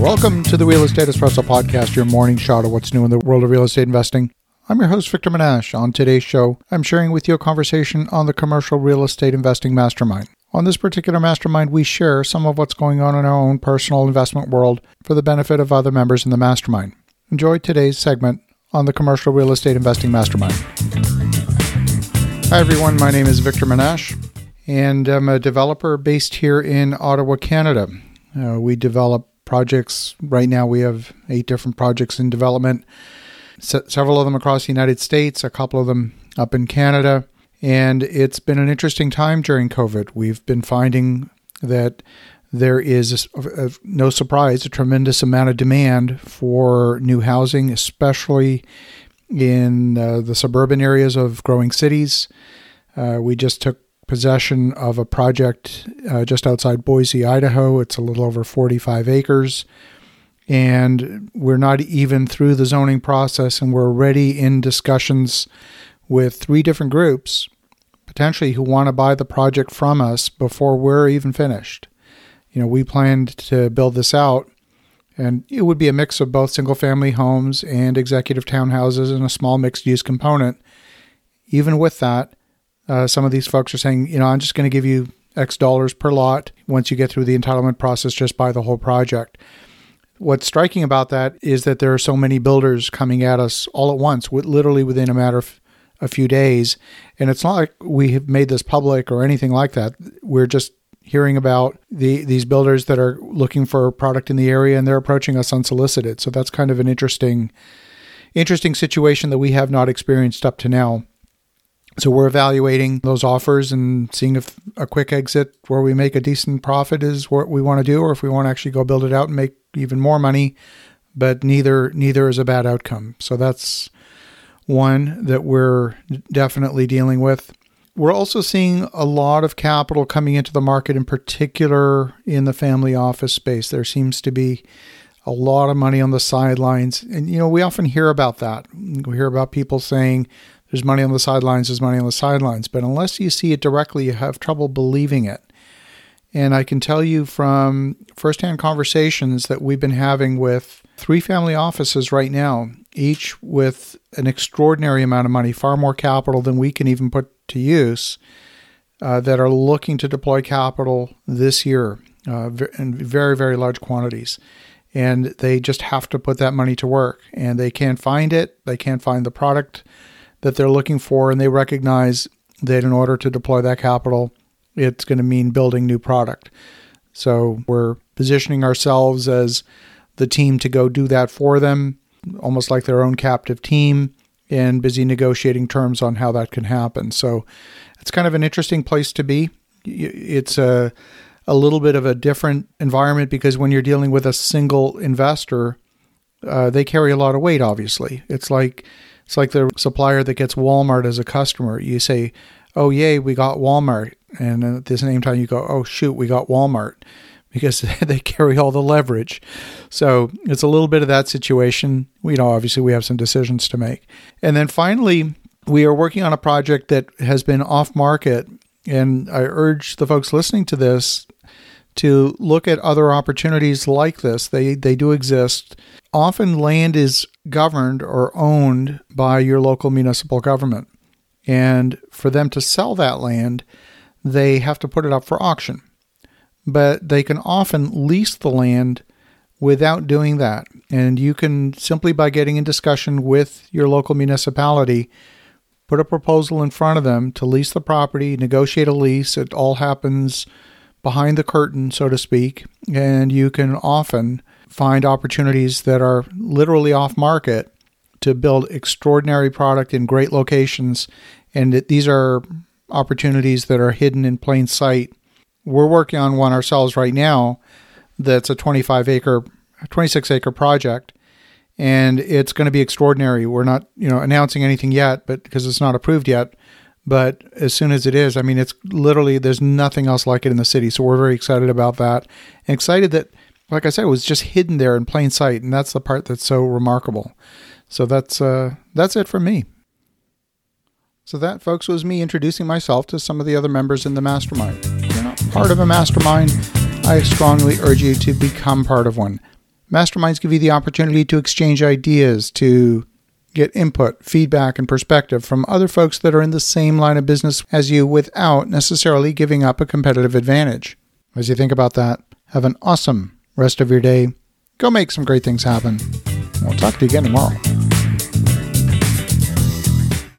Welcome to the Real Estate Espresso Podcast, your morning shot of what's new in the world of real estate investing. I'm your host, Victor Menasce. On today's show, I'm sharing with you a conversation on the Commercial Real Estate Investing Mastermind. On this particular mastermind, we share some of what's going on in our own personal investment world for the benefit of other members in the mastermind. Enjoy today's segment on the Commercial Real Estate Investing Mastermind. Hi, everyone. My name is Victor Menasce, and I'm a developer based here in Ottawa, Canada. Uh, we develop projects. Right now, we have eight different projects in development, several of them across the United States, a couple of them up in Canada. And it's been an interesting time during COVID. We've been finding that there is, a, a, no surprise, a tremendous amount of demand for new housing, especially in uh, the suburban areas of growing cities. Uh, we just took possession of a project uh, just outside Boise, Idaho. It's a little over 45 acres. And we're not even through the zoning process, and we're already in discussions with three different groups, potentially, who want to buy the project from us before we're even finished. You know, we planned to build this out, and it would be a mix of both single family homes and executive townhouses and a small mixed use component. Even with that, uh, some of these folks are saying, you know, I'm just going to give you X dollars per lot. Once you get through the entitlement process, just buy the whole project. What's striking about that is that there are so many builders coming at us all at once, with literally within a matter of a few days. And it's not like we have made this public or anything like that. We're just hearing about the these builders that are looking for a product in the area and they're approaching us unsolicited. So that's kind of an interesting interesting situation that we have not experienced up to now. So we're evaluating those offers and seeing if a quick exit where we make a decent profit is what we want to do, or if we want to actually go build it out and make even more money. But neither neither is a bad outcome. So that's one that we're definitely dealing with. We're also seeing a lot of capital coming into the market, in particular in the family office space. There seems to be a lot of money on the sidelines. And, you know, we often hear about that. We hear about people saying, there's money on the sidelines, there's money on the sidelines. But unless you see it directly, you have trouble believing it. And I can tell you from firsthand conversations that we've been having with three family offices right now, each with an extraordinary amount of money, far more capital than we can even put to use, uh, that are looking to deploy capital this year uh, in very, very large quantities. And they just have to put that money to work. And they can't find it, they can't find the product that they're looking for, and they recognize that in order to deploy that capital, it's going to mean building new product. So we're positioning ourselves as the team to go do that for them, almost like their own captive team, and busy negotiating terms on how that can happen. So it's kind of an interesting place to be. It's a a little bit of a different environment because when you're dealing with a single investor, uh, they carry a lot of weight. Obviously, it's like it's like the supplier that gets Walmart as a customer. You say, "Oh yay, we got Walmart," and at the same time you go, "Oh shoot, we got Walmart," because they carry all the leverage. So it's a little bit of that situation. You know, obviously we have some decisions to make, and then finally we are working on a project that has been off market, and I urge the folks listening to this to look at other opportunities like this. They they do exist. Often land is governed or owned by your local municipal government. And for them to sell that land, they have to put it up for auction. But they can often lease the land without doing that. And you can simply by getting in discussion with your local municipality, put a proposal in front of them to lease the property, negotiate a lease. It all happens behind the curtain, so to speak, and you can often find opportunities that are literally off market to build extraordinary product in great locations. And these are opportunities that are hidden in plain sight. We're working on one ourselves right now that's a 25 acre, 26 acre project. And it's going to be extraordinary. We're not, you know, announcing anything yet, but because it's not approved yet. But as soon as it is, I mean, it's literally there's nothing else like it in the city. So we're very excited about that, and excited that, like I said, it was just hidden there in plain sight, and that's the part that's so remarkable. So that's uh, that's it for me. So that, folks, was me introducing myself to some of the other members in the mastermind. If you're not part of a mastermind, I strongly urge you to become part of one. Masterminds give you the opportunity to exchange ideas, to get input, feedback, and perspective from other folks that are in the same line of business as you without necessarily giving up a competitive advantage. As you think about that, have an awesome rest of your day. Go make some great things happen. We'll talk to you again tomorrow.